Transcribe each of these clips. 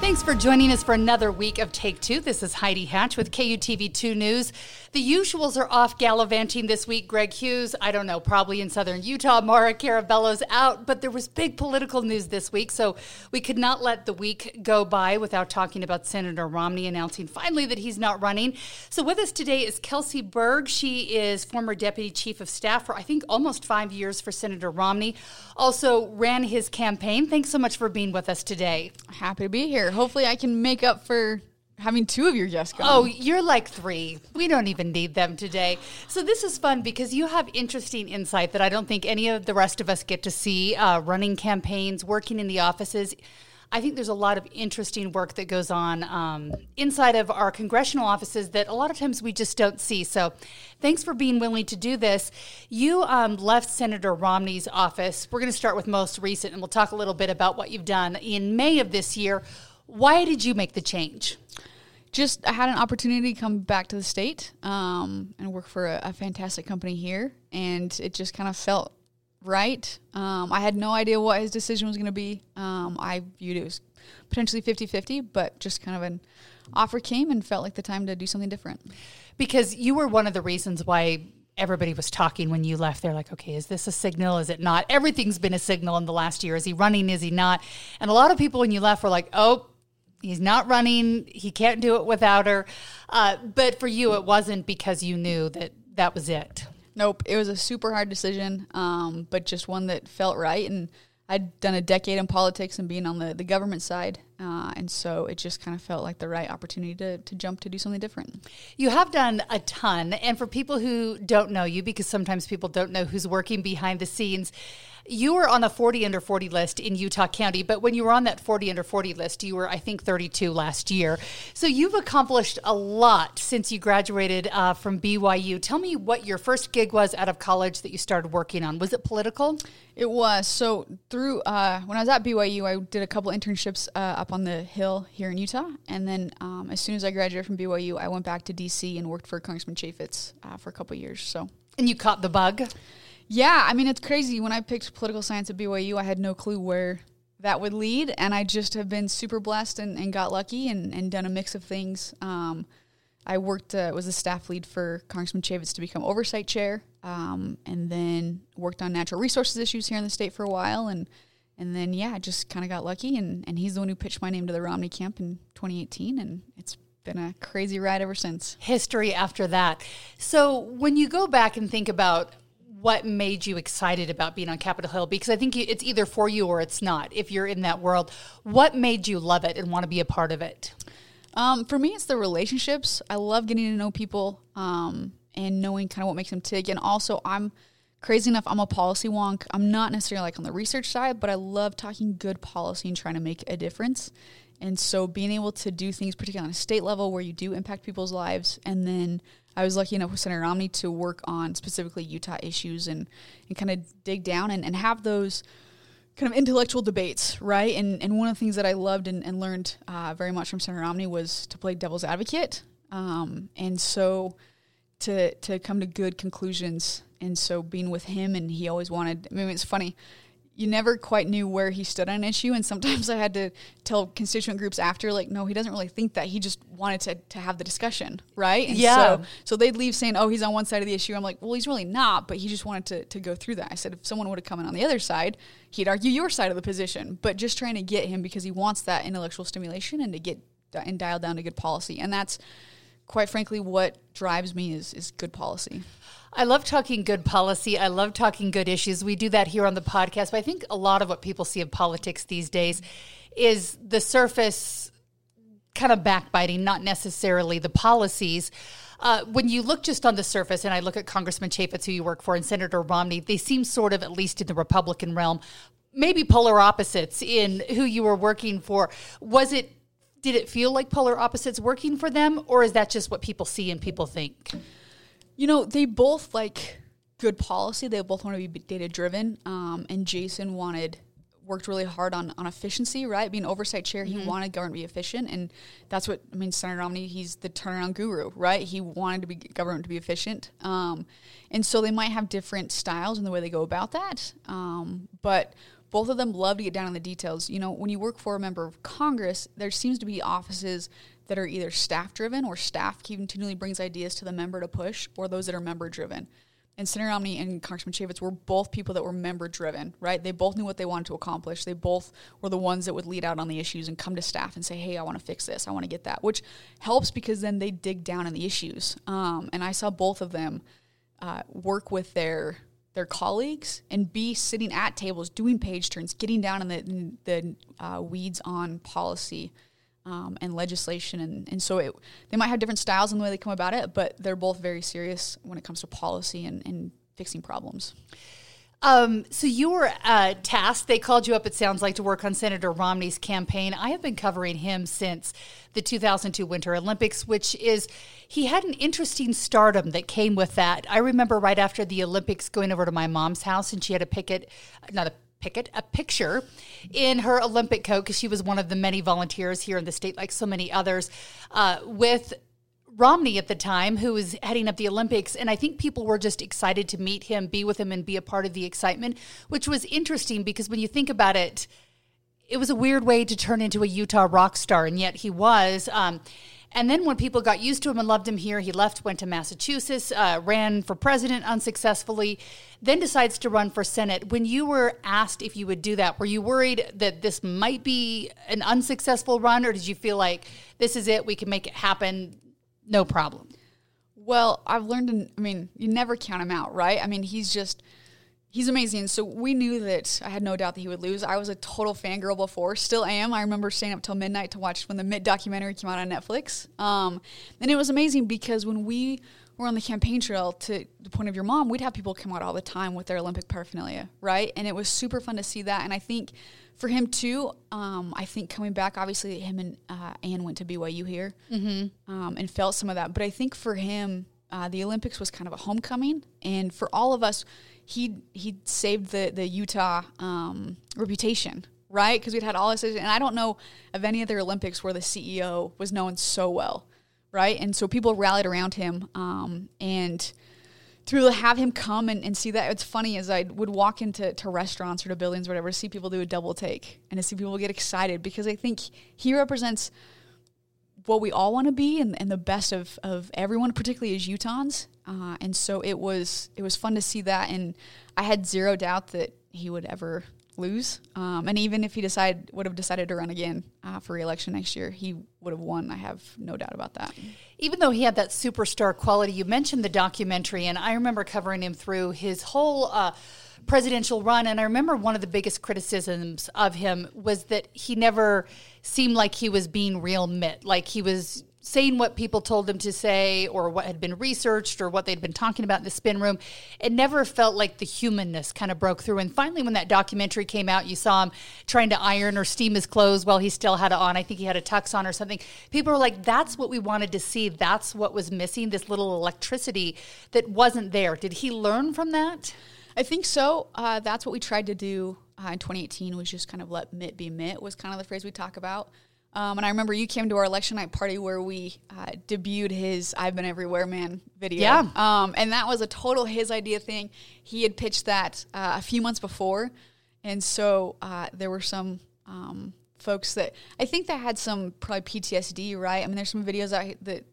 Thanks for joining us for another week of Take Two. This is Heidi Hatch with KUTV 2 News. The usuals are off gallivanting this week. Greg Hughes, I don't know, probably in southern Utah. Maura Carabello's out, but there was big political news this week, so we could not let the week go by without talking about Senator Romney announcing finally that he's not running. So with us today is Kelsey Berg. She is former deputy chief of staff for I think almost five years for Senator Romney. Also ran his campaign. Thanks so much for being with us today. Happy to be here. Hopefully, I can make up for having two of your guests come. Oh, you're like three. We don't even need them today. So this is fun because you have interesting insight that I don't think any of the rest of us get to see. Uh, running campaigns, working in the offices. I think there's a lot of interesting work that goes on um, inside of our congressional offices that a lot of times we just don't see. So, thanks for being willing to do this. You um, left Senator Romney's office. We're going to start with most recent, and we'll talk a little bit about what you've done in May of this year. Why did you make the change? Just I had an opportunity to come back to the state um, and work for a, a, fantastic company here, and it just kind of felt right. Um, I had no idea what his decision was going to be. Um, I viewed it as potentially 50-50, but just kind of an offer came and felt like the time to do something different. Because you were one of the reasons why everybody was talking when you left. They're like, okay, is this a signal? Is it not? Everything's been a signal in the last year. Is he running? Is he not? And a lot of people when you left were like, oh, he's not running. He can't do it without her. Uh, but for you, it wasn't because you knew that that was it. Nope. It was a super hard decision, um, but just one that felt right. And I'd done a decade in politics and being on the, the government side. Uh, and so it just kind of felt like the right opportunity to, to jump to do something different. You have done a ton. And for people who don't know you, because sometimes people don't know who's working behind the scenes, you were on a 40 under 40 list in Utah County, but when you were on that 40 under 40 list, you were, I think, 32 last year. So you've accomplished a lot since you graduated uh, from BYU. Tell me what your first gig was out of college that you started working on. Was it political? It was. So through uh, when I was at BYU, I did a couple internships uh, up on the hill here in Utah, and then um, as soon as I graduated from BYU, I went back to DC and worked for Congressman Chaffetz uh, for a couple years. So. And you caught the bug. Yeah, I mean it's crazy. When I picked political science at BYU, I had no clue where that would lead, and I just have been super blessed and, and got lucky and, and done a mix of things. Um, I worked uh, was a staff lead for Congressman Chaffetz to become oversight chair, um, and then worked on natural resources issues here in the state for a while, and and then yeah, just kind of got lucky, and and he's the one who pitched my name to the Romney camp in 2018, and it's been a crazy ride ever since. History after that. So when you go back and think about what made you excited about being on Capitol Hill? Because I think it's either for you or it's not. If you're in that world, what made you love it and want to be a part of it? Um, for me, it's the relationships. I love getting to know people um, and knowing kind of what makes them tick. And also, I'm crazy enough. I'm a policy wonk. I'm not necessarily like on the research side, but I love talking good policy and trying to make a difference. And so, being able to do things, particularly on a state level, where you do impact people's lives, and then I was lucky enough with Senator Romney to work on specifically Utah issues and, and kind of dig down and, and have those kind of intellectual debates, right? And and one of the things that I loved and, and learned uh, very much from Senator Romney was to play devil's advocate. Um, and so to to come to good conclusions. And so being with him and he always wanted I mean it's funny you never quite knew where he stood on an issue. And sometimes I had to tell constituent groups after, like, no, he doesn't really think that. He just wanted to, to have the discussion, right? And yeah. So, so they'd leave saying, oh, he's on one side of the issue. I'm like, well, he's really not, but he just wanted to, to go through that. I said, if someone would have come in on the other side, he'd argue your side of the position, but just trying to get him because he wants that intellectual stimulation and to get and dial down to good policy. And that's quite frankly what drives me is, is good policy. I love talking good policy. I love talking good issues. We do that here on the podcast. But I think a lot of what people see of politics these days is the surface kind of backbiting, not necessarily the policies. Uh, when you look just on the surface, and I look at Congressman Chaffetz, who you work for, and Senator Romney, they seem sort of, at least in the Republican realm, maybe polar opposites in who you were working for. Was it? Did it feel like polar opposites working for them, or is that just what people see and people think? You know, they both like good policy. They both want to be data driven. Um, and Jason wanted worked really hard on, on efficiency, right? Being oversight chair, mm-hmm. he wanted government to be efficient. And that's what, I mean, Senator Romney, he's the turnaround guru, right? He wanted to be government to be efficient. Um, and so they might have different styles in the way they go about that. Um, but both of them love to get down in the details. You know, when you work for a member of Congress, there seems to be offices that are either staff driven or staff continually brings ideas to the member to push, or those that are member driven and Senator Romney and Congressman Chaffetz were both people that were member driven, right? They both knew what they wanted to accomplish. They both were the ones that would lead out on the issues and come to staff and say, hey, I want to fix this. I want to get that, which helps because then they dig down in the issues. Um, and I saw both of them uh, work with their their colleagues and be sitting at tables doing page turns, getting down in the, in the uh, weeds on policy um, and legislation. And, and so it, they might have different styles in the way they come about it, but they're both very serious when it comes to policy and, and fixing problems. Um, so you were uh, tasked. They called you up. It sounds like to work on Senator Romney's campaign. I have been covering him since the 2002 Winter Olympics, which is he had an interesting stardom that came with that. I remember right after the Olympics going over to my mom's house, and she had a picket, not a Pickett a picture in her Olympic coat because she was one of the many volunteers here in the state, like so many others, uh, with Romney at the time, who was heading up the Olympics. And I think people were just excited to meet him, be with him, and be a part of the excitement, which was interesting because when you think about it, it was a weird way to turn into a Utah rock star, and yet he was. Um, and then when people got used to him and loved him here, he left, went to Massachusetts, uh, ran for president unsuccessfully, then decides to run for Senate. When you were asked if you would do that, were you worried that this might be an unsuccessful run, or did you feel like this is it, we can make it happen, no problem? Well, I've learned, I mean, you never count him out, right? I mean, he's just He's amazing. So we knew that I had no doubt that he would lose. I was a total fangirl before, still am. I remember staying up till midnight to watch when the Mitt documentary came out on Netflix. Um, and it was amazing because when we were on the campaign trail, to the point of your mom, we'd have people come out all the time with their Olympic paraphernalia, right? And it was super fun to see that. And I think for him too, um, I think coming back, obviously him and uh, Ann went to BYU here mm-hmm. um, and felt some of that. But I think for him, uh, the Olympics was kind of a homecoming, and for all of us, he he saved the the Utah um, reputation, right? Because we'd had all this, and I don't know of any other Olympics where the CEO was known so well, right? And so people rallied around him, um, and to have him come and, and see that, it's funny as I would walk into to restaurants or to buildings or whatever to see people do a double take and to see people get excited because I think he represents what we all want to be and, and the best of, of everyone, particularly as Utahns. Uh, and so it was it was fun to see that, and I had zero doubt that he would ever lose. Um, and even if he decided would have decided to run again uh, for reelection next year, he would have won. I have no doubt about that. Even though he had that superstar quality, you mentioned the documentary, and I remember covering him through his whole. Uh, presidential run. And I remember one of the biggest criticisms of him was that he never seemed like he was being real Mitt, like he was saying what people told him to say or what had been researched or what they'd been talking about in the spin room. It never felt like the humanness kind of broke through. And finally, when that documentary came out, you saw him trying to iron or steam his clothes while he still had it on. I think he had a tux on or something. People were like, that's what we wanted to see. That's what was missing this little electricity that wasn't there. Did he learn from that? I think so. Uh, that's what we tried to do uh, in 2018 was just kind of let Mitt be Mitt was kind of the phrase we talk about. Um, and I remember you came to our election night party where we uh, debuted his "I've Been Everywhere Man" video. Yeah. Um, and that was a total his idea thing. He had pitched that uh, a few months before, and so uh, there were some um, folks that I think that had some probably PTSD. Right? I mean, there's some videos out that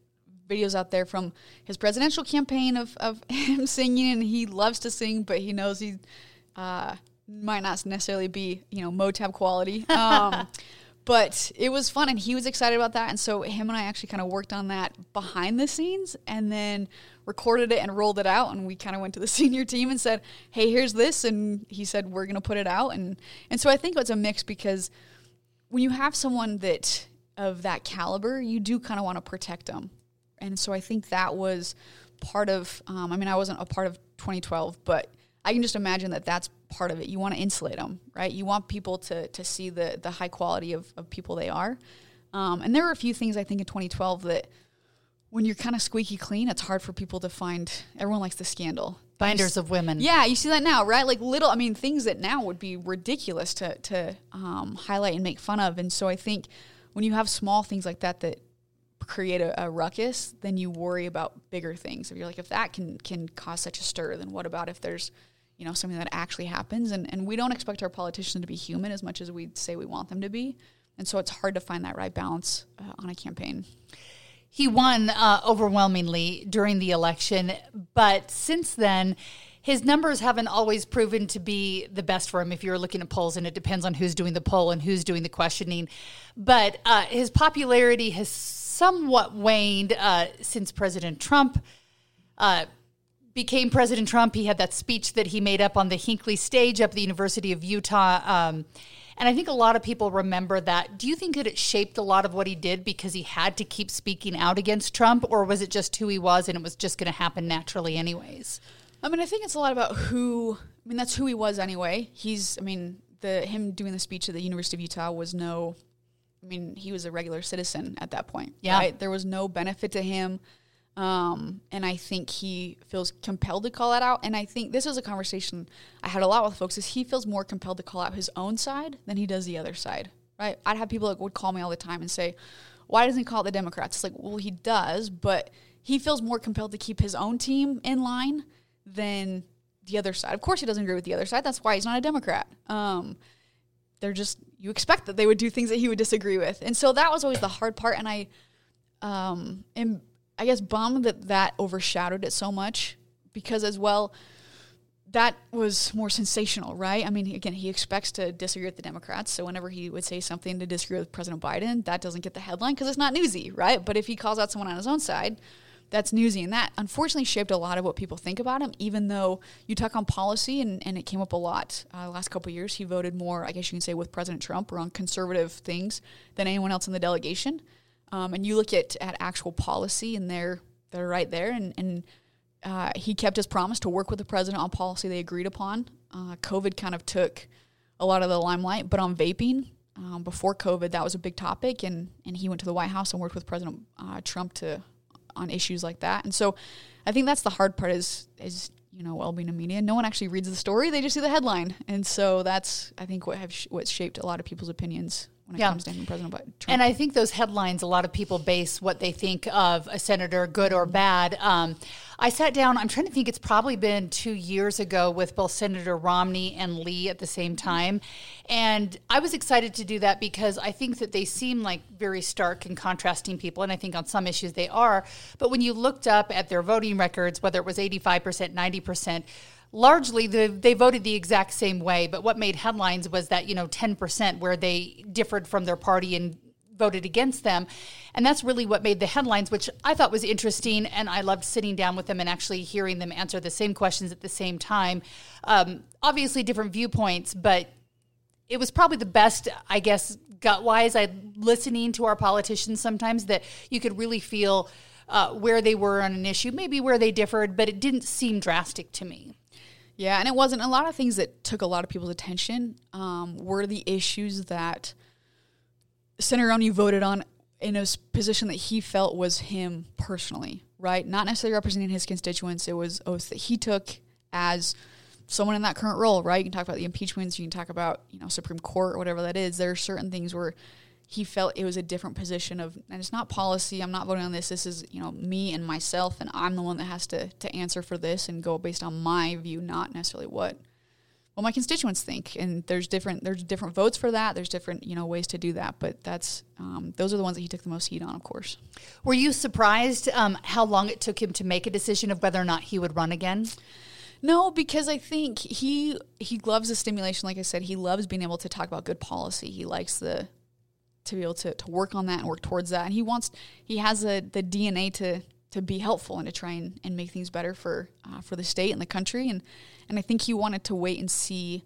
videos out there from his presidential campaign of of him singing, and he loves to sing, but he knows he uh, might not necessarily be you know Motown quality. Um, but it was fun and he was excited about that and so him and i actually kind of worked on that behind the scenes and then recorded it and rolled it out and we kind of went to the senior team and said hey here's this and he said we're going to put it out and and so i think it's a mix because when you have someone that of that caliber, you do kind of want to protect them. And so I think that was part of. Um, I mean, I wasn't a part of 2012, but I can just imagine that that's part of it. You want to insulate them, right? You want people to to see the the high quality of, of people they are. Um, and there were a few things I think in 2012 that when you're kind of squeaky clean, it's hard for people to find. Everyone likes the scandal. Binders of women. Yeah, you see that now, right? Like little, I mean, things that now would be ridiculous to to um, highlight and make fun of. And so I think when you have small things like that that create a, a, ruckus, then you worry about bigger things. If you're like, if that can can cause such a stir, then what about if there's you know something that actually happens? And and we don't expect our politicians to be human as much as we say we want them to be. And so it's hard to find that right balance uh, on a campaign. He won uh, overwhelmingly during the election, but since then, his numbers haven't always proven to be the best for him if you're looking at polls, and it depends on who's doing the poll and who's doing the questioning. But uh, his popularity has somewhat waned uh, since President Trump uh, became President Trump. He had that speech that he made up on the Hinckley stage up at the University of Utah. Um, and I think a lot of people remember that. Do you think that it shaped a lot of what he did because he had to keep speaking out against Trump, or was it just who he was and it was just going to happen naturally, anyways? I mean, I think it's a lot about who. I mean, that's who he was anyway. He's. I mean, the him doing the speech at the University of Utah was no. I mean, he was a regular citizen at that point. Yeah, right? there was no benefit to him. Um, and I think he feels compelled to call that out. And I think this is a conversation I had a lot with folks is he feels more compelled to call out his own side than he does the other side. Right? I'd have people that would call me all the time and say, "Why doesn't he call it the Democrats?" It's like, well, he does, but he feels more compelled to keep his own team in line than the other side. Of course, he doesn't agree with the other side. That's why he's not a Democrat. Um, they're just you expect that they would do things that he would disagree with, and so that was always the hard part. And I um, am I guess bummed that that overshadowed it so much because as well that was more sensational, right? I mean, again, he expects to disagree with the Democrats. So whenever he would say something to disagree with President Biden, that doesn't get the headline because it's not newsy, right? But if he calls out someone on his own side, that's newsy. And that unfortunately shaped a lot of what people think about him, even though you talk on policy and, and it came up a lot uh, last couple years. He voted more, I guess you can say, with President Trump or on conservative things than anyone else in the delegation. Um, and you look at, at actual policy, and they're they're right there. And, and uh, he kept his promise to work with the president on policy they agreed upon. Uh, COVID kind of took a lot of the limelight, but on vaping, um, before COVID, that was a big topic, and and he went to the White House and worked with President uh, Trump to on issues like that. And so, I think that's the hard part is is you know well being a media. No one actually reads the story; they just see the headline, and so that's I think what have sh- what shaped a lot of people's opinions when it yeah. comes to him and President Trump. And I think those headlines, a lot of people base what they think of a senator, good or bad. Um, I sat down, I'm trying to think, it's probably been two years ago with both Senator Romney and Lee at the same time. And I was excited to do that because I think that they seem like very stark and contrasting people. And I think on some issues they are. But when you looked up at their voting records, whether it was 85%, 90%, largely the, they voted the exact same way. But what made headlines was that, you know, 10% where they differed from their party and voted against them. And that's really what made the headlines, which I thought was interesting. And I loved sitting down with them and actually hearing them answer the same questions at the same time. Um, obviously, different viewpoints, but it was probably the best, I guess, gut wise. I listening to our politicians sometimes that you could really feel uh, where they were on an issue, maybe where they differed, but it didn't seem drastic to me. Yeah, and it wasn't a lot of things that took a lot of people's attention um, were the issues that Senator Romney voted on in a position that he felt was him personally, right? Not necessarily representing his constituents. It was oaths that he took as someone in that current role, right? You can talk about the impeachments, you can talk about, you know, Supreme Court or whatever that is. There are certain things where he felt it was a different position of and it's not policy i'm not voting on this this is you know me and myself and i'm the one that has to to answer for this and go based on my view not necessarily what what my constituents think and there's different there's different votes for that there's different you know ways to do that but that's um, those are the ones that he took the most heat on of course were you surprised um, how long it took him to make a decision of whether or not he would run again no, because I think he he loves the stimulation. Like I said, he loves being able to talk about good policy. He likes the to be able to, to work on that and work towards that. And he wants, he has a, the DNA to, to be helpful and to try and, and make things better for, uh, for the state and the country. And, and I think he wanted to wait and see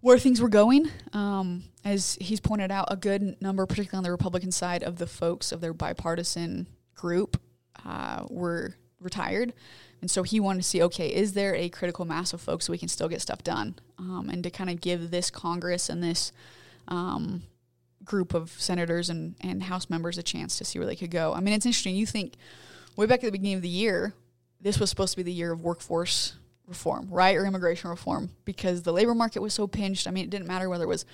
where things were going. Um, as he's pointed out, a good number, particularly on the Republican side, of the folks of their bipartisan group uh, were retired. And so he wanted to see okay, is there a critical mass of folks so we can still get stuff done? Um, and to kind of give this Congress and this um, group of senators and, and House members a chance to see where they could go. I mean, it's interesting. You think way back at the beginning of the year, this was supposed to be the year of workforce reform, right? Or immigration reform because the labor market was so pinched. I mean, it didn't matter whether it was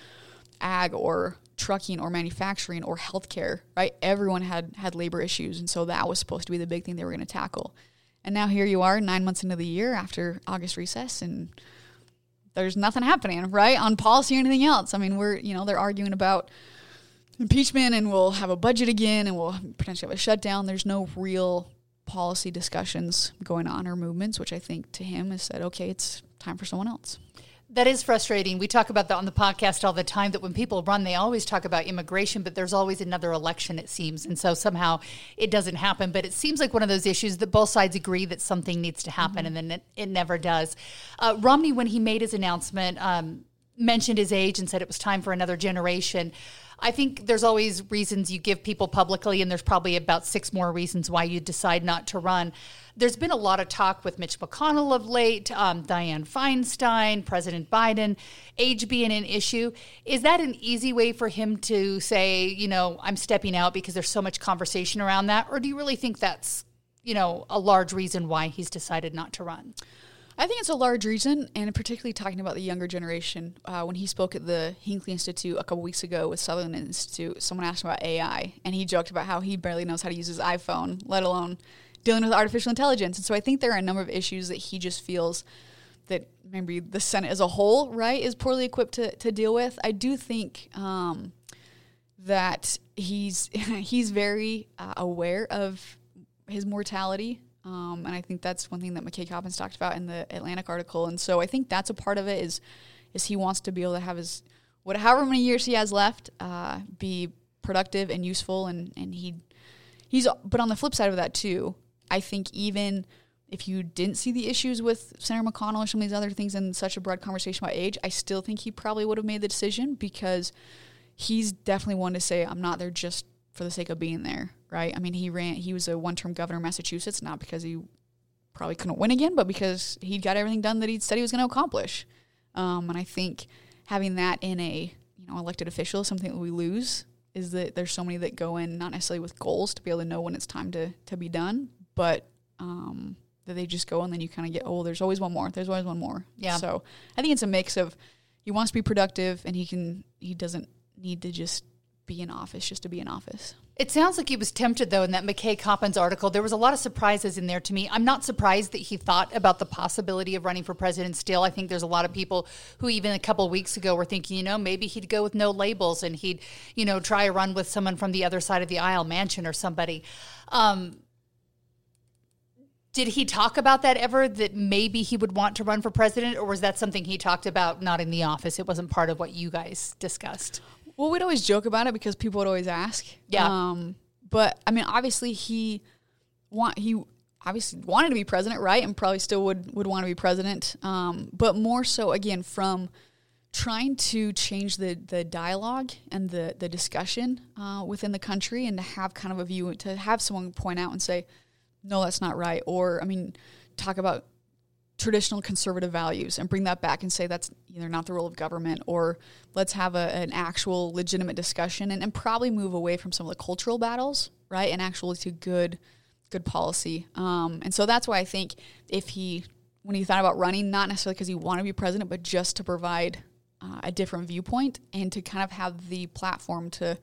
ag or trucking or manufacturing or healthcare, right? Everyone had had labor issues, and so that was supposed to be the big thing they were going to tackle. And now here you are, nine months into the year after August recess, and there's nothing happening, right, on policy or anything else. I mean, we're you know they're arguing about impeachment, and we'll have a budget again, and we'll potentially have a shutdown. There's no real policy discussions going on or movements, which I think to him has said, okay, it's time for someone else. That is frustrating. We talk about that on the podcast all the time that when people run, they always talk about immigration, but there's always another election, it seems. And so somehow it doesn't happen. But it seems like one of those issues that both sides agree that something needs to happen, mm-hmm. and then it, it, never does. Uh, Romney, when he made his announcement, um, mentioned his age and said it was time for another generation. I think there's always reasons you give people publicly, and there's probably about six more reasons why you decide not to run. There's been a lot of talk with Mitch McConnell of late, um, Dianne Feinstein, President Biden, age being an issue. Is that an easy way for him to say, you know, I'm stepping out because there's so much conversation around that? Or do you really think that's, you know, a large reason why he's decided not to run? I think it's a large reason, and particularly talking about the younger generation. Uh, when he spoke at the Hinckley Institute a couple weeks ago with Sutherland Institute, someone asked him about AI, and he joked about how he barely knows how to use his iPhone, let alone dealing with artificial intelligence. And so I think there are a number of issues that he just feels that maybe the Senate as a whole, right, is poorly equipped to, to deal with. I do think um, that he's he's very uh, aware of his mortality um, and I think that's one thing that McKay Coppins talked about in the Atlantic article. And so I think that's a part of it is is he wants to be able to have his what however many years he has left uh, be productive and useful and and he he's but on the flip side of that too, I think even if you didn't see the issues with Senator McConnell or some of these other things in such a broad conversation about age, I still think he probably would have made the decision because he's definitely one to say, I'm not there just for the sake of being there, right? I mean, he ran, he was a one term governor of Massachusetts, not because he probably couldn't win again, but because he'd got everything done that he said he was going to accomplish. Um, and I think having that in a you know elected official, something that we lose is that there's so many that go in not necessarily with goals to be able to know when it's time to to be done, but um, that they just go and then you kind of get oh, there's always one more, there's always one more. Yeah. So I think it's a mix of he wants to be productive and he can he doesn't need to just be in office just to be in office. It sounds like he was tempted, though, in that McKay Coppins article. There was a lot of surprises in there to me. I'm not surprised that he thought about the possibility of running for president still. I think there's a lot of people who, even a couple weeks ago, were thinking, you know, maybe he'd go with no labels and he'd, you know, try a run with someone from the other side of the aisle, Manchin or somebody. Um, did he talk about that ever that maybe he would want to run for president or was that something he talked about not in the office it wasn't part of what you guys discussed well, we'd always joke about it because people would always ask. Yeah. Um, but I mean, obviously he want he obviously wanted to be president, right? And probably still would would want to be president. Um, but more so again from trying to change the the dialogue and the the discussion uh, within the country, and to have kind of a view to have someone point out and say, no, that's not right, or I mean, talk about traditional conservative values and bring that back and say that's either not the role of government or let's have a, an actual legitimate discussion and, and probably move away from some of the cultural battles right and actually to good good policy. Um, and so that's why i think if he when he thought about running not necessarily because he wanted to be president but just to provide uh, a different viewpoint and to kind of have the platform to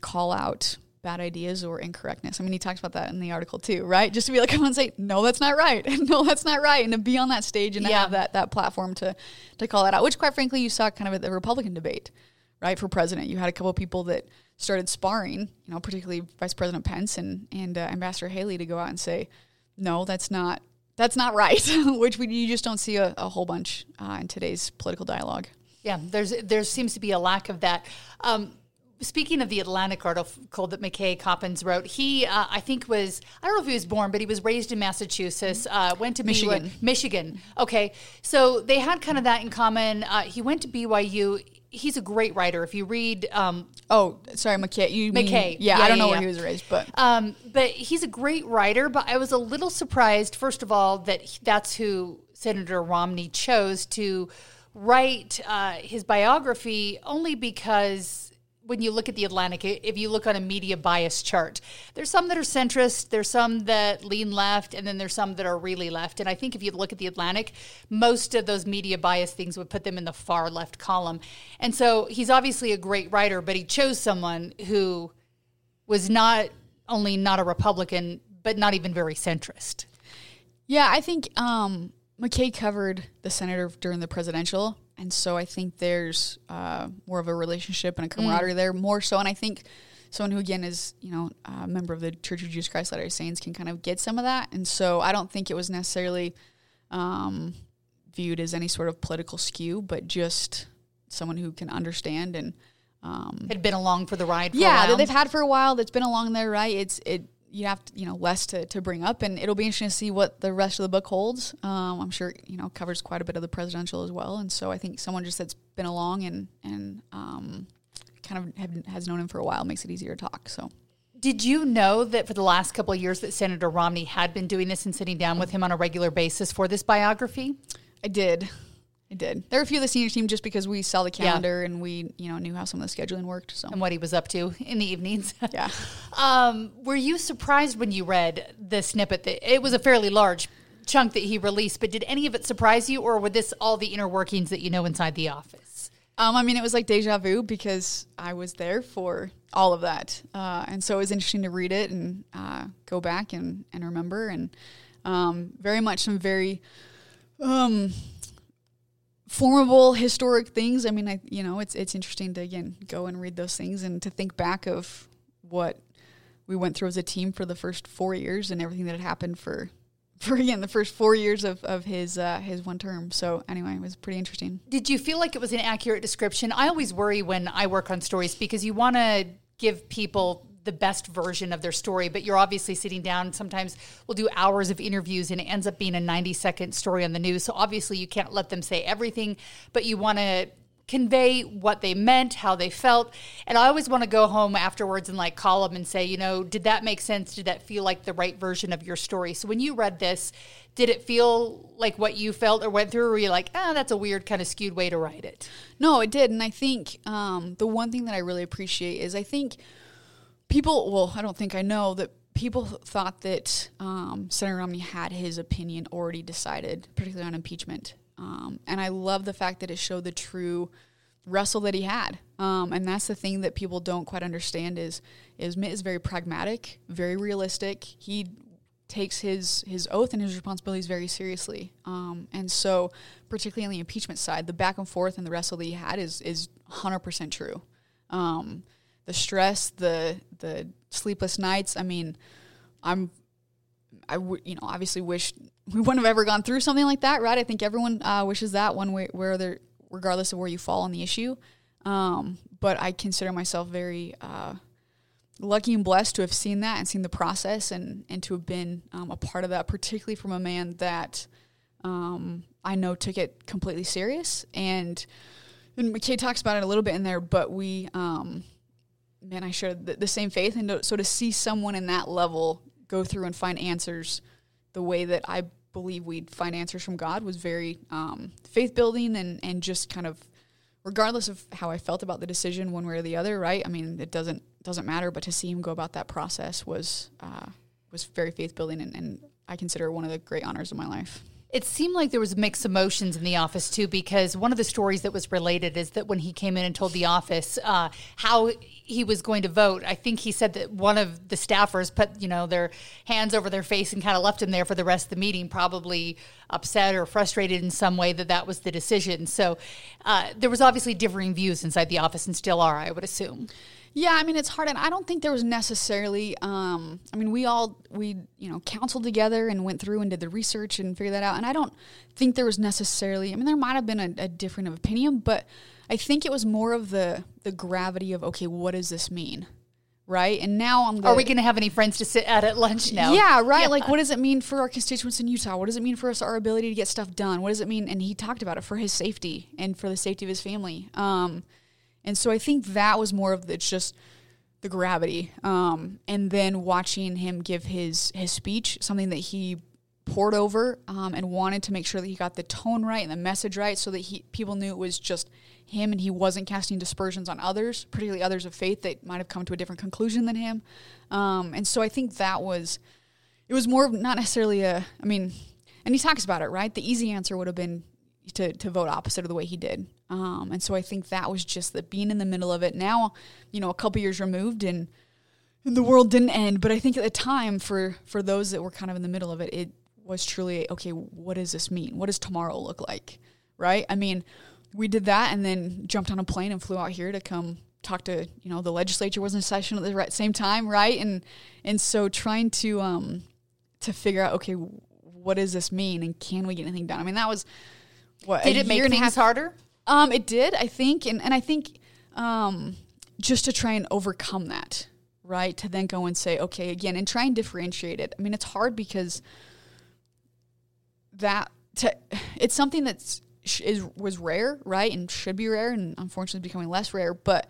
call out bad ideas or incorrectness. I mean, he talks about that in the article too, right? Just to be like, come on, say, no, that's not right, and no, that's not right, and to be on that stage and yeah. have that that platform to to call that out. Which, quite frankly, you saw kind of at the Republican debate, right, for president. You had a couple of people that started sparring, you know, particularly Vice President Pence and and uh, Ambassador Haley to go out and say, no, that's not that's not right, which we, you just don't see a, a whole bunch uh, in today's political dialogue. Yeah, there's there seems to be a lack of that. Um, speaking of the Atlantic article that McKay Coppins wrote, he, uh, I think, was, I don't know if he was born, but he was raised in Massachusetts, uh, went to Michigan. BYU, Michigan. Okay. So they had kind of that in common. Uh, he went to BYU. He's a great writer. If you read, um, Oh, sorry, McKay. You mean- McKay. yeah, Yeah, I don't yeah, know yeah. where he was raised, but um, but he's a great writer. But I was a little surprised, first of all, that he- that's who Senator Romney chose to write uh, his biography, only because when you look at the Atlantic, if you look on a media bias chart, there's some that are centrist, there's some that lean left, and then there's some that are really left. And I think if you look at the Atlantic, most of those media bias things would put them in the far left column. And so he's obviously a great writer, but he chose someone who was not only not a Republican, but not even very centrist. Yeah, I think um, McKay covered the senator during the presidential, and so I think there's uh, more of a relationship and a camaraderie there, more so. And I think someone who again is you know a member of the Church of Jesus Christ Latter-day Saints can kind of get some of that. And so I don't think it was necessarily um, viewed as any sort of political skew, but just someone who can understand and um, Had been along for the ride. For a yeah while. that they've had for a while that's been along there right it's it you have to, you know less to, to bring up and it'll be interesting to see what the rest of the book holds. Um, i'm sure you know covers quite a bit of the presidential as well and so i think someone just that's been along and and um, kind of have, has known him for a while makes it easier to talk so. Did you know that for the last couple of years that Senator Romney had been doing this and sitting down with him on a regular basis for this biography? i did i did there were a few of the senior team just because we saw the Yeah. calendar and we you know knew how some of the scheduling worked so And what he was up to in the evenings. yeah um, were you surprised when you read the snippet? That it was a fairly large chunk that he released, but did any of it surprise you, or were this all the inner workings that you know inside the office? Um, I mean, it was like deja vu because I was there for all of that, uh, and so it was interesting to read it and uh, go back and, and remember, and um, very much some very um, formable historic things. I mean, I you know, it's it's interesting to again go and read those things and to think back of what we went through as a team for the first four years and everything that had happened for. For again, the first four years of, of his uh, his one term. So anyway, it was pretty interesting. Did you feel like it was an accurate description? I always worry when I work on stories because you want to give people the best version of their story, but you're obviously sitting down. Sometimes we'll do hours of interviews and it ends up being a 90 second story on the news. So obviously you can't let them say everything, but you want to convey what they meant, how they felt. And I always want to go home afterwards and like call them and say, you know, did that make sense? Did that feel like the right version of your story? So when you read this, did it feel like what you felt or went through, or were you like, ah, that's a weird kind of skewed way to write it? No, it did. And I think um, the one thing that I really appreciate is I think people, well, I don't think I know that people thought that um, Senator Romney had his opinion already decided, particularly on impeachment. Um, and I love the fact that it showed the true wrestle that he had. Um, and that's the thing that people don't quite understand is is Mitt is very pragmatic, very realistic. He takes his his oath and his responsibilities very seriously. Um, and so, particularly on the impeachment side, the back and forth and the wrestle that he had is is hundred percent true. Um, the stress, the the sleepless nights. I mean, I'm I would, you know, obviously wish we wouldn't have ever gone through something like that, right? I think everyone uh, wishes that one way, where they're, regardless of where you fall on the issue. Um, but I consider myself very uh, lucky and blessed to have seen that and seen the process and, and to have been um, a part of that, particularly from a man that um, I know took it completely serious. And, and McKay talks about it a little bit in there, but we, um, man, I share the, the same faith. And to, so to see someone in that level go through and find answers the way that I believe we'd find answers from God was very um, faith building and, and just kind of regardless of how I felt about the decision one way or the other, right? I mean, it doesn't doesn't matter, but to see him go about that process was uh, was very faith building and, and I consider one of the great honors of my life. It seemed like there was mixed emotions in the office too, because one of the stories that was related is that when he came in and told the office uh, how he was going to vote, I think he said that one of the staffers put you know their hands over their face and kind of left him there for the rest of the meeting, probably upset or frustrated in some way that that was the decision. So uh, there was obviously differing views inside the office, and still are, I would assume. Yeah, I mean it's hard, and I don't think there was necessarily. Um, I mean, we all we you know counseled together and went through and did the research and figured that out, and I don't think there was necessarily. I mean, there might have been a, a different of opinion, but I think it was more of the the gravity of okay, what does this mean, right? And now I'm. Are we going to have any friends to sit at at lunch now? Yeah, right. Yeah. Like, what does it mean for our constituents in Utah? What does it mean for us, our ability to get stuff done? What does it mean? And he talked about it for his safety and for the safety of his family. Um, and so I think that was more of the, it's just the gravity. Um, and then watching him give his his speech, something that he poured over um, and wanted to make sure that he got the tone right and the message right, so that he people knew it was just him and he wasn't casting dispersions on others, particularly others of faith that might have come to a different conclusion than him. Um, and so I think that was it was more of not necessarily a. I mean, and he talks about it right. The easy answer would have been to to vote opposite of the way he did. Um, and so I think that was just the being in the middle of it. Now, you know, a couple years removed and and the world didn't end. But I think at the time, for for those that were kind of in the middle of it, it was truly okay. What does this mean? What does tomorrow look like? Right? I mean, we did that and then jumped on a plane and flew out here to come talk to you know the legislature was in session at the same time, right? And and so trying to um to figure out okay, what does this mean and can we get anything done? I mean, that was what did it make things half, harder? Um, it did, I think, and and I think um, just to try and overcome that, right? To then go and say, okay, again, and try and differentiate it. I mean, it's hard because that to, it's something that's is was rare, right, and should be rare, and unfortunately becoming less rare. But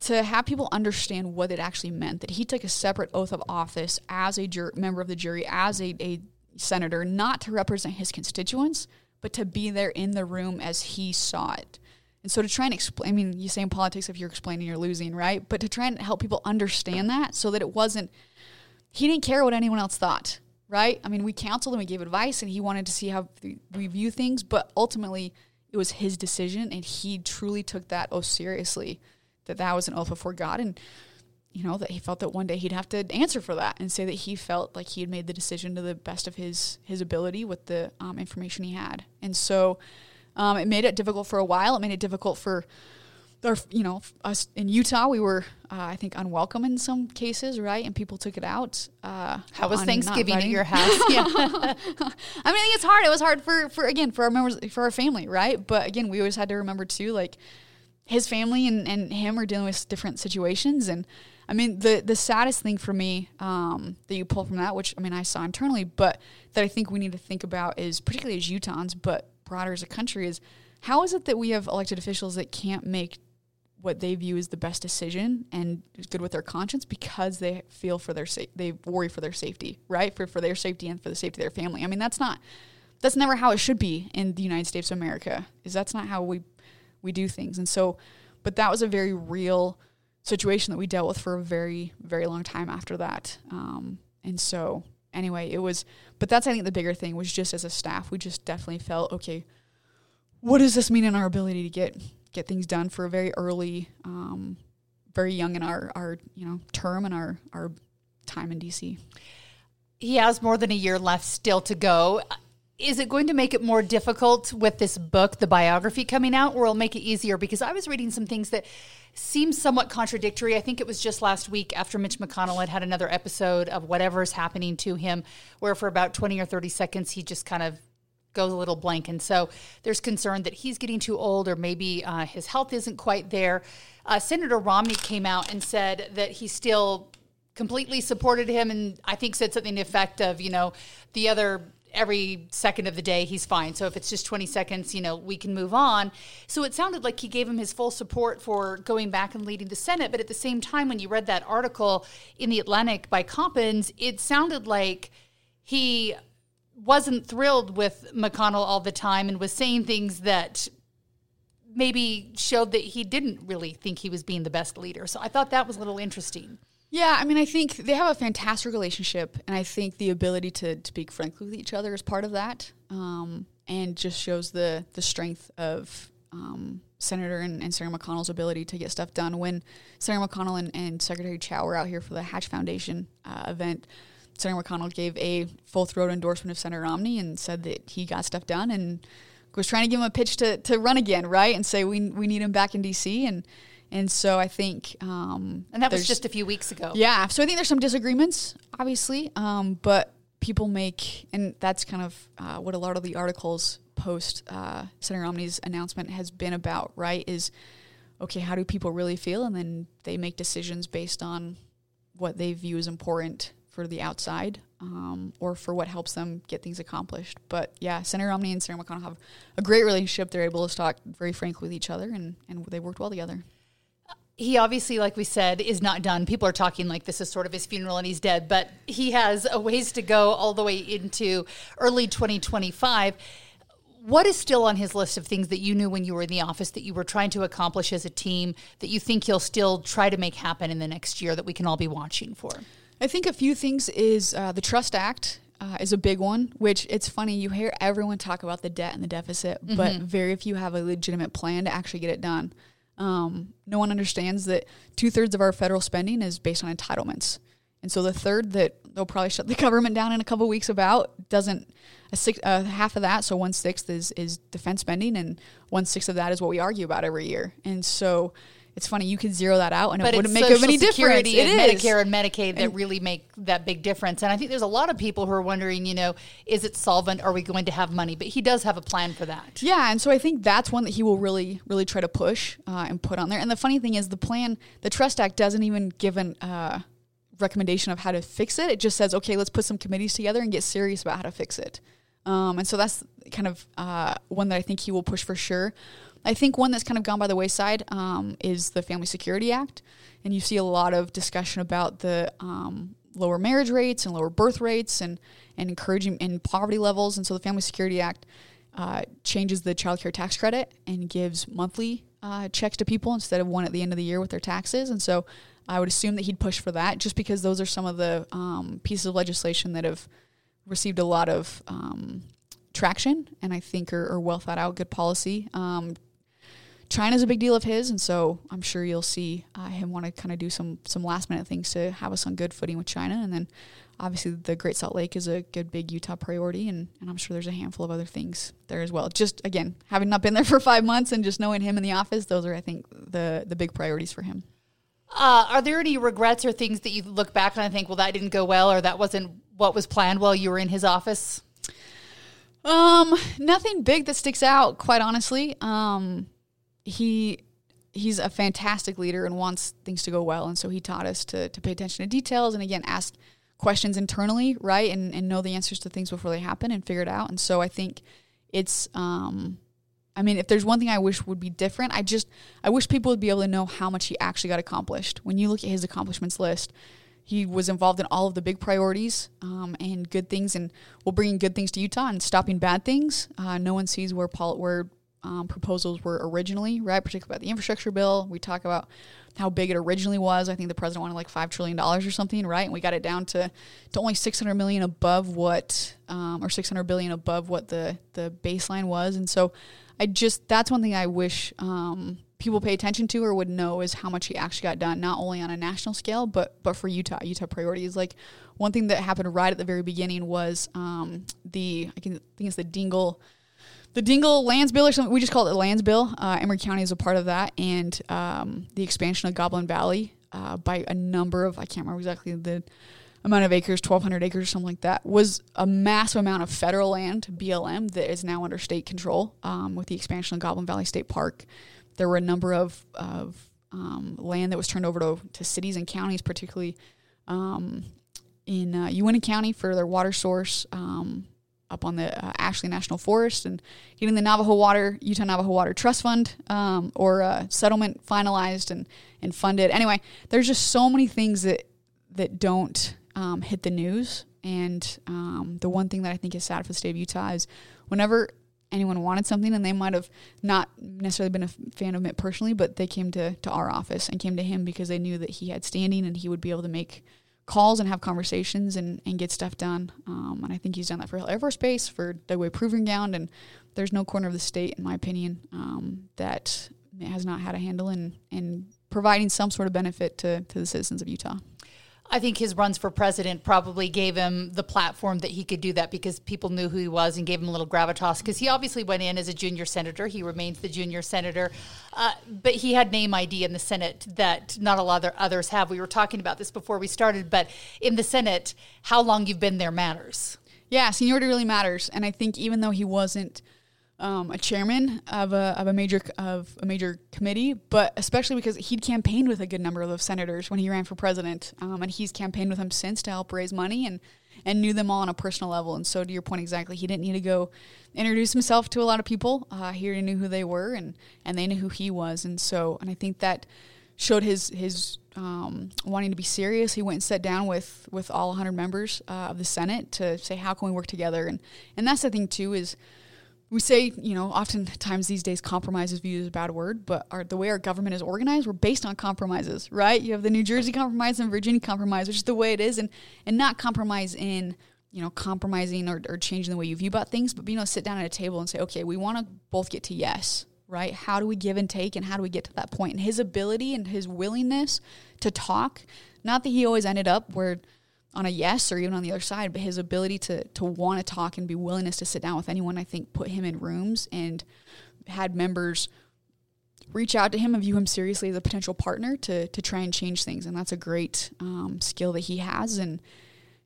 to have people understand what it actually meant that he took a separate oath of office as a jur- member of the jury, as a, a senator, not to represent his constituents, but to be there in the room as he saw it. And so to try and explain, I mean, you say in politics, if you're explaining, you're losing, right? But to try and help people understand that so that it wasn't, he didn't care what anyone else thought, right? I mean, we counseled and we gave advice and he wanted to see how we view things, but ultimately it was his decision and he truly took that oath seriously, that that was an oath before God. And you know, that he felt that one day he'd have to answer for that and say that he felt like he had made the decision to the best of his his ability with the um, information he had. And so um, it made it difficult for a while. It made it difficult for our, you know, us in Utah. We were, uh, I think, unwelcome in some cases, right? And people took it out. Uh, How was Thanksgiving at your house? yeah. I mean, I think it's hard. It was hard for for again for our members for our family, right? But again, we always had to remember too, like his family and, and him are dealing with different situations and I mean, the the saddest thing for me um, that you pull from that, which I mean I saw internally, but that I think we need to think about is particularly as Utahns, but broader as a country, is how is it that we have elected officials that can't make what they view as the best decision and is good with their conscience because they feel for their sa- they worry for their safety, right? For for their safety and for the safety of their family. I mean, that's not that's never how it should be in the United States of America. Is that's not how we we do things. And so, but that was a very real situation that we dealt with for a very, very long time after that. Um, and so, anyway, it was, but that's, I think, the bigger thing was just as a staff, we just definitely felt, okay, what does this mean in our ability to get, get things done for a very early, um, very young in our, our, you know, term and our, our time in DC. He has more than a year left still to go. Is it going to make it more difficult with this book, the biography coming out, or will make it easier? Because I was reading some things that seems somewhat contradictory. I think it was just last week after Mitch McConnell had had another episode of whatever's happening to him, where for about 20 or 30 seconds he just kind of goes a little blank. And so there's concern that he's getting too old or maybe uh, his health isn't quite there. Uh, Senator Romney came out and said that he still completely supported him and I think said something to the effect of, you know, the other every second of the day he's fine. So if it's just 20 seconds, you know, we can move on. So it sounded like he gave him his full support for going back and leading the Senate. But at the same time, when you read that article in the Atlantic by Coppins, it sounded like he wasn't thrilled with McConnell all the time and was saying things that maybe showed that he didn't really think he was being the best leader. So I thought that was a little interesting. Yeah, I mean, I think they have a fantastic relationship, and I think the ability to to speak frankly with each other is part of that, um, and just shows the the strength of um, Senator and, and, Senator McConnell's ability to get stuff done. When Senator McConnell and, and Secretary Chao were out here for the Hatch Foundation uh, event, Senator McConnell gave a full throat endorsement of Senator Romney and said that he got stuff done, and was trying to give him a pitch to to run again, right, and say we we need him back in D.C. and and so I think, um, and that was just a few weeks ago. Yeah. So I think there's some disagreements, obviously, um, but people make, and that's kind of uh, what a lot of the articles post uh, Senator Romney's announcement has been about, right? Is okay, how do people really feel? And then they make decisions based on what they view as important for the outside um, or for what helps them get things accomplished. But yeah, Senator Romney and Senator McConnell have a great relationship. They're able to talk very frankly with each other, and, and they worked well together. He obviously, like we said, is not done. People are talking like this is sort of his funeral and he's dead, but he has a ways to go all the way into early 2025 what is still on his list of things that you knew when you were in the office that you were trying to accomplish as a team that you think he'll still try to make happen in the next year that we can all be watching for? I think a few things is uh, the Trust Act. Uh, is a big one, which it's funny, you hear everyone talk about the debt and the deficit, mm-hmm. but very few have a legitimate plan to actually get it done. Um, no one understands that two thirds of our federal spending is based on entitlements. And so the third that they'll probably shut the government down in a couple weeks about doesn't a six, uh, half of that, so one sixth is is defense spending, and one sixth of that is what we argue about every year. And so it's funny you could zero that out, and but it wouldn't make any difference. It is Medicare and Medicaid that and, really make that big difference. And I think there's a lot of people who are wondering, you know, is it solvent? Are we going to have money? But he does have a plan for that. Yeah, and so I think that's one that he will really, really try to push uh, and put on there. And the funny thing is, the plan, the Trust Act, doesn't even give an uh, recommendation of how to fix it. It just says, okay, let's put some committees together and get serious about how to fix it. Um, and so that's kind of uh, one that I think he will push for sure. I think one that's kind of gone by the wayside um, is the Family Security Act. And you see a lot of discussion about the um, lower marriage rates and lower birth rates and, and encouraging in poverty levels. And so the Family Security Act uh, changes the child care tax credit and gives monthly uh, checks to people instead of one at the end of the year with their taxes. And so I would assume that he'd push for that just because those are some of the um, pieces of legislation that have received a lot of um, traction and I think are, are, well thought out, good policy. Um, China's a big deal of his, and so I'm sure you'll see uh, him want to kind of do some some last minute things to have us on good footing with China, and then obviously the Great Salt Lake is a good big Utah priority, and, and I'm sure there's a handful of other things there as well. Just again, having not been there for five months and just knowing him in the office, those are I think the the big priorities for him. Uh, are there any regrets or things that you look back on and think, well, that didn't go well, or that wasn't what was planned while you were in his office? Um, nothing big that sticks out, quite honestly. Um, he he's a fantastic leader and wants things to go well, and so he taught us to to pay attention to details and again ask questions internally, right, and and know the answers to things before they happen and figure it out. And so I think it's um I mean, if there's one thing I wish would be different, I just I wish people would be able to know how much he actually got accomplished. When you look at his accomplishments list, he was involved in all of the big priorities um, and good things, and will bringing good things to Utah and stopping bad things. Uh, no one sees where pol- where um, proposals were originally, right? Particularly about the infrastructure bill. We talk about how big it originally was. I think the president wanted like five trillion dollars or something, right? And we got it down to, to only six hundred million above what, um, or six hundred billion above what the the baseline was. And so, I just that's one thing I wish um, people pay attention to or would know is how much he actually got done, not only on a national scale, but but for Utah. Utah priorities. Like one thing that happened right at the very beginning was um, the I can think it's the Dingell the Dingell Lands Bill or something. We just call it the Lands Bill. Uh, Emery County is a part of that, and um, the expansion of Goblin Valley uh, by a number of I can't remember exactly the amount of acres, 1,200 acres or something like that, was a massive amount of federal land, BLM, that is now under state control um, with the expansion of Goblin Valley State Park. There were a number of, of um, land that was turned over to, to cities and counties, particularly um, in uh, Uintah County for their water source. Um, up on the uh, Ashley National Forest and getting the Navajo Water, Utah Navajo Water Trust Fund um, or uh, settlement finalized and, and funded. Anyway, there's just so many things that that don't um, hit the news. And um, the one thing that I think is sad for the state of Utah is whenever anyone wanted something and they might have not necessarily been a fan of it personally, but they came to, to our office and came to him because they knew that he had standing and he would be able to make calls and have conversations and, and get stuff done. Um, and I think he's done that for Hill Air Force Base, for Dugway Proving Ground, and there's no corner of the state, in my opinion, um, that has not had a handle in, in providing some sort of benefit to, to the citizens of Utah. I think his runs for president probably gave him the platform that he could do that because people knew who he was and gave him a little gravitas. Because he obviously went in as a junior senator. He remains the junior senator. Uh, but he had name ID in the Senate that not a lot of others have. We were talking about this before we started, but in the Senate, how long you've been there matters. Yeah, seniority really matters. And I think even though he wasn't um, a chairman of a of a major of a major committee, but especially because he'd campaigned with a good number of senators when he ran for president, um, and he's campaigned with them since to help raise money and and knew them all on a personal level. And so, to your point exactly, he didn't need to go introduce himself to a lot of people. Uh, he already knew who they were, and and they knew who he was. And so, and I think that showed his his um, wanting to be serious. He went and sat down with with all 100 members uh, of the Senate to say how can we work together. And and that's the thing too is we say, you know, oftentimes these days compromise is viewed as a bad word, but our, the way our government is organized, we're based on compromises, right? You have the New Jersey compromise and Virginia compromise, which is the way it is, and and not compromise in you know compromising or, or changing the way you view about things, but being able to sit down at a table and say, okay, we want to both get to yes, right? How do we give and take, and how do we get to that point? And his ability and his willingness to talk, not that he always ended up where on a yes or even on the other side, but his ability to to want to talk and be willingness to sit down with anyone, I think, put him in rooms and had members reach out to him and view him seriously as a potential partner to to try and change things, and that's a great um, skill that he has, and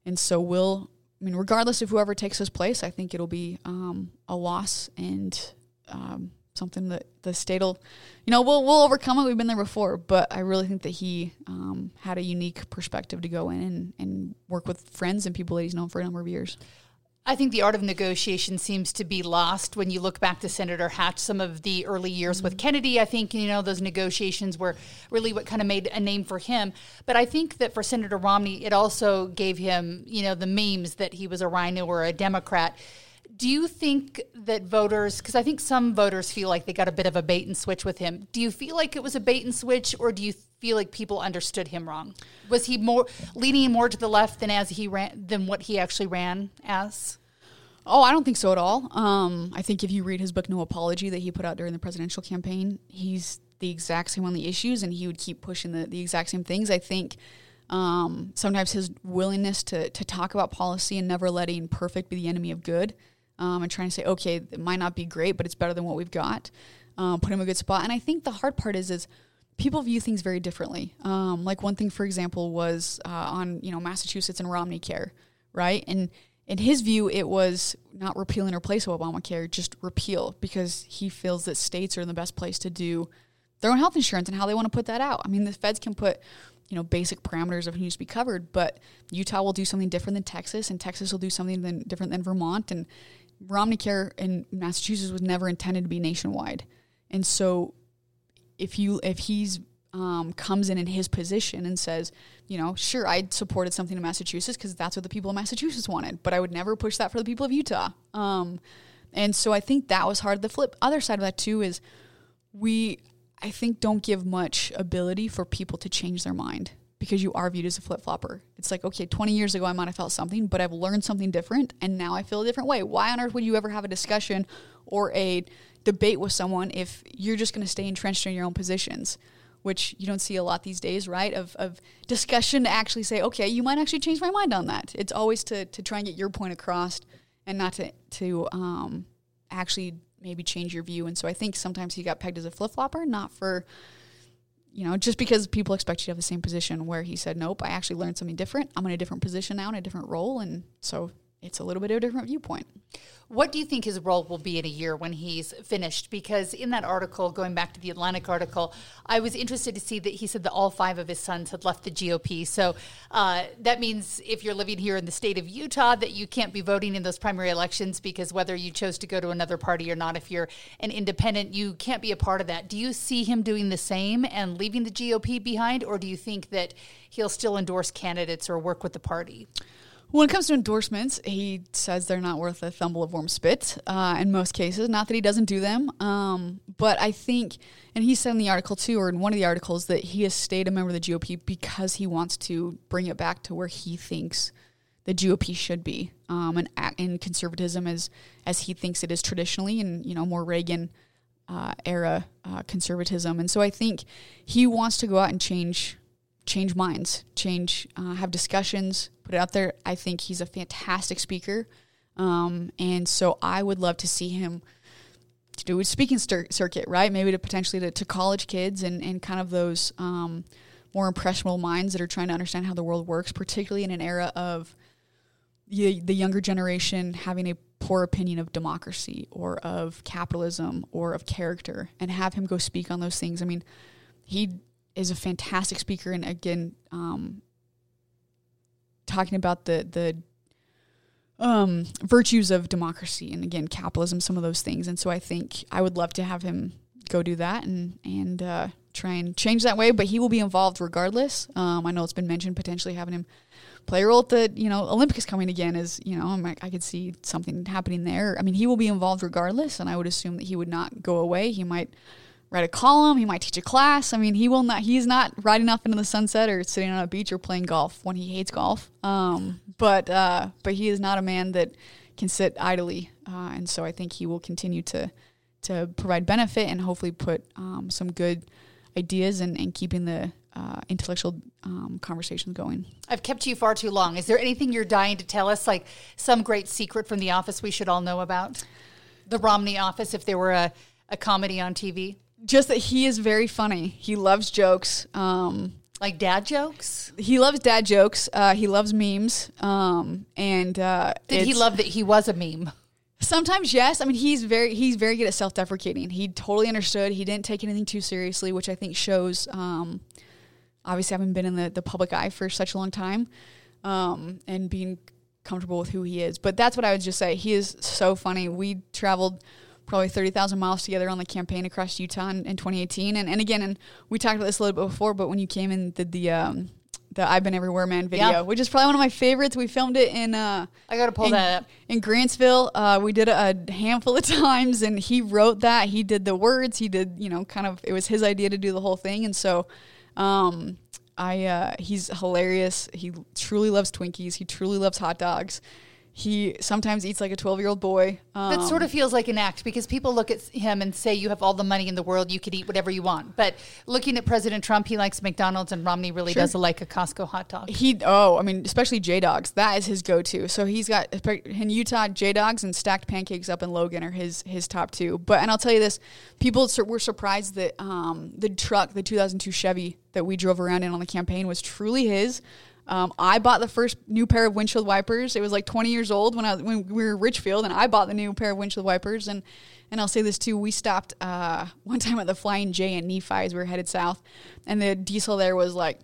and so will. I mean, regardless of whoever takes his place, I think it'll be um, a loss and um, something that the state will, you know, we'll we'll overcome it. We've been there before, but I really think that he um, had a unique perspective to go in and, and work with friends and people that he's known for a number of years. I think the art of negotiation seems to be lost when you look back to Senator Hatch. Some of the early years mm-hmm. with Kennedy, I think you know those negotiations were really what kind of made a name for him. But I think that for Senator Romney, it also gave him you know the memes that he was a rhino or a Democrat do you think that voters, because I think some voters feel like they got a bit of a bait and switch with him, do you feel like it was a bait and switch or do you feel like people understood him wrong? Was he more leaning more to the left than as he ran than what he actually ran as? Oh, I don't think so at all. Um, I think if you read his book No Apology that he put out during the presidential campaign, he's the exact same on the issues and he would keep pushing the, the exact same things. I think um, sometimes his willingness to, to talk about policy and never letting perfect be the enemy of good um, and trying to say, okay, it might not be great, but it's better than what we've got. Um, put him in a good spot. And I think the hard part is, is people view things very differently. Um, like one thing, for example, was uh, on you know Massachusetts and Romney Care, right? And in his view, it was not repeal and replace Obamacare, just repeal because he feels that states are in the best place to do their own health insurance and how they want to put that out. I mean, the feds can put you know basic parameters of who needs to be covered, but Utah will do something different than Texas, and Texas will do something than, different than Vermont, and Romney Care in Massachusetts was never intended to be nationwide, and so if you if he's um, comes in in his position and says, you know, sure, I supported something in Massachusetts because that's what the people of Massachusetts wanted, but I would never push that for the people of Utah. Um, and so I think that was hard. The flip other side of that too is we, I think, don't give much ability for people to change their mind because you are viewed as a flip flopper. It's like, okay, 20 years ago I might have felt something, but I've learned something different and now I feel a different way. Why on earth would you ever have a discussion or a debate with someone if you're just going to stay entrenched in your own positions? Which you don't see a lot these days, right? Of, of discussion to actually say, okay, you might actually change my mind on that. It's always to, to try and get your point across and not to, to um, actually maybe change your view. And so I think sometimes he got pegged as a flip flopper, not for you know, just because people expect you to have the same position where he said, nope, I actually learned something different. I'm in a different position now in a different role. And so it's a little bit of a different viewpoint. What do you think his role will be in a year when he's finished? Because in that article, going back to the Atlantic article, I was interested to see that he said that all five of his sons had left the GOP. So uh, that means if you're living here in the state of Utah, that you can't be voting in those primary elections because whether you chose to go to another party or not, if you're an independent, you can't be a part of that. Do you see him doing the same and leaving the GOP behind, or do you think that he'll still endorse candidates or work with the party? When it comes to endorsements, he says they're not worth a thumble of warm spit uh, in most cases. Not that he doesn't do them, um, but I think, and he said in the article too, or in one of the articles, that he has stayed a member of the GOP because he wants to bring it back to where he thinks the GOP should be, um, and in conservatism as as he thinks it is traditionally, and you know more Reagan uh, era uh, conservatism. And so I think he wants to go out and change change minds, change, uh, have discussions, put it out there. I think he's a fantastic speaker. Um, and so I would love to see him do a speaking stir- circuit, right? Maybe to potentially to, to, college kids and, and kind of those um, more impressionable minds that are trying to understand how the world works, particularly in an era of the younger generation having a poor opinion of democracy or of capitalism or of character and have him go speak on those things. I mean, he is a fantastic speaker and again um, talking about the the um, virtues of democracy and again capitalism, some of those things. And so I think I would love to have him go do that and and uh, try and change that way. But he will be involved regardless. Um, I know it's been mentioned potentially having him play a role at the you know Olympics coming again is you know I'm, I could see something happening there. I mean he will be involved regardless, and I would assume that he would not go away. He might write a column. He might teach a class. I mean, he will not. He's not riding off into the sunset or sitting on a beach or playing golf when he hates golf. Um, but uh, but he is not a man that can sit idly, uh, and so I think he will continue to to provide benefit and hopefully put um, some good ideas and, and keeping the uh, intellectual um, conversations going. I've kept you far too long. Is there anything you're dying to tell us, like some great secret from the office we should all know about? The Romney office, if there were a, a comedy on TV? Just that he is very funny. He loves jokes. Um, like dad jokes. He loves dad jokes. Uh, he loves memes. Um, and uh, did he love that he was a meme? Sometimes yes. I mean, he's very he's very good at self deprecating. He totally understood. He didn't take anything too seriously, which I think shows. Um, obviously, having been in the the public eye for such a long time, um, and being comfortable with who he is. But that's what I would just say. He is so funny. We traveled probably 30,000 miles together on the campaign across Utah in, in, 2018. And, and again, and we talked about this a little bit before, but when you came and did the, um, the I've Been Everywhere Man video, yeah. which is probably one of my favorites. We filmed it in, uh, I got to pull in, that up. In Grantsville. Uh, we did it a handful of times and he wrote that. He did the words. He did, you know, kind of, it was his idea to do the whole thing. And so, um, I, uh, he's hilarious. He truly loves Twinkies. He truly loves hot dogs he sometimes eats like a 12 year old boy. Um, that sort of feels like an act because people look at him and say, You have all the money in the world, you could eat whatever you want. But looking at President Trump, he likes McDonald's, and Romney really sure. does like a Costco hot dog. He, oh, I mean, especially J Dawgs. That is his go to. So he's got, in Utah, J Dawgs and stacked pancakes up in Logan are his, his top two. But, and I'll tell you this people were surprised that um, the truck, the 2002 Chevy that we drove around in on the campaign, was truly his. Um, I bought the first new pair of windshield wipers. It was like 20 years old when I when we were in Richfield, and I bought the new pair of windshield wipers. And and I'll say this too: we stopped uh, one time at the Flying J in Nephi as we were headed south, and the diesel there was like.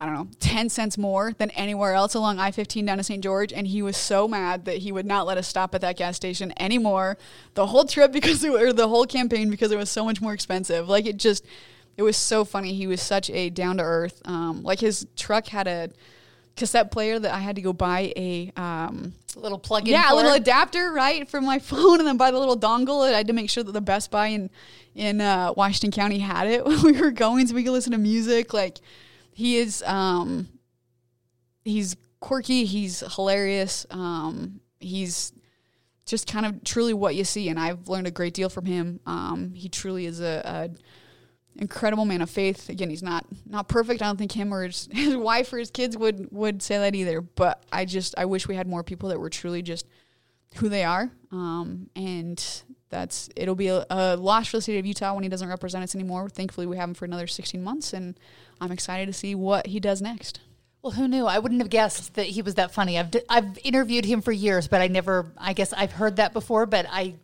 I don't know, 10 cents more than anywhere else along I 15 down to St. George. And he was so mad that he would not let us stop at that gas station anymore the whole trip because, it, or the whole campaign because it was so much more expensive. Like it just, it was so funny. He was such a down to earth. Um, like his truck had a, cassette player that I had to go buy a um, little plug-in. Yeah, a little adapter, right, for my phone, and then buy the little dongle. And I had to make sure that the Best Buy in in uh, Washington County had it when we were going, so we could listen to music. Like he is, um, he's quirky. He's hilarious. Um, he's just kind of truly what you see, and I've learned a great deal from him. Um, he truly is a, a incredible man of faith. Again, he's not not perfect. I don't think him or his, his wife or his kids would would say that either. But I just I wish we had more people that were truly just who they are. Um, and that's it'll be a, a, loss for the state of Utah when he doesn't represent us anymore. Thankfully, we have him for another 16 months, and I'm excited to see what he does next. Well, who knew? I wouldn't have guessed that he was that funny. I've I've interviewed him for years, but I never. I guess I've heard that before, but I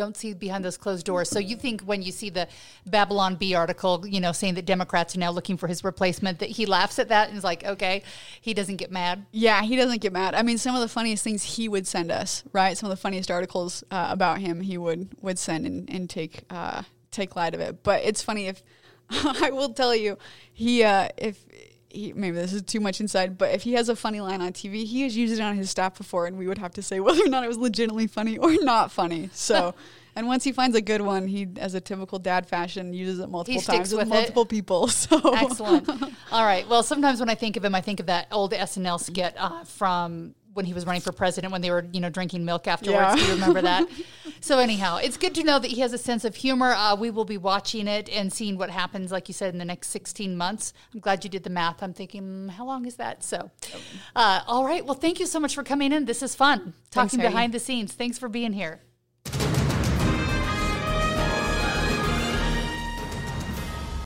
don't see behind those closed doors. So you think when you see the Babylon Bee article, you know, saying that Democrats are now looking for his replacement, that he laughs at that and is like, okay, he doesn't get mad. Yeah, he doesn't get mad. I mean, some of the funniest things he would send us, right? Some of the funniest articles uh, about him, he would would send and, and take uh, take light of it. But it's funny if I will tell you, he uh, if he, maybe this is too much inside, but if he has a funny line on TV, he has used it on his staff before, and we would have to say whether or not it was legitimately funny or not funny. So, and once he finds a good one, he, as a typical dad fashion, uses it multiple times with, with multiple people. So excellent. All right. Well, sometimes when I think of him, I think of that old SNL skit uh, from when he was running for president when they were you know drinking milk afterwards. Yeah. Do you remember that? so anyhow, it's good to know that he has a sense of humor. Uh, we will be watching it and seeing what happens, like you said, in the next 16 months. I'm glad you did the math. I'm thinking, mm, how long is that? So, uh, all right. Well, thank you so much for coming in. This is fun talking Thanks, behind the scenes. Thanks for being here.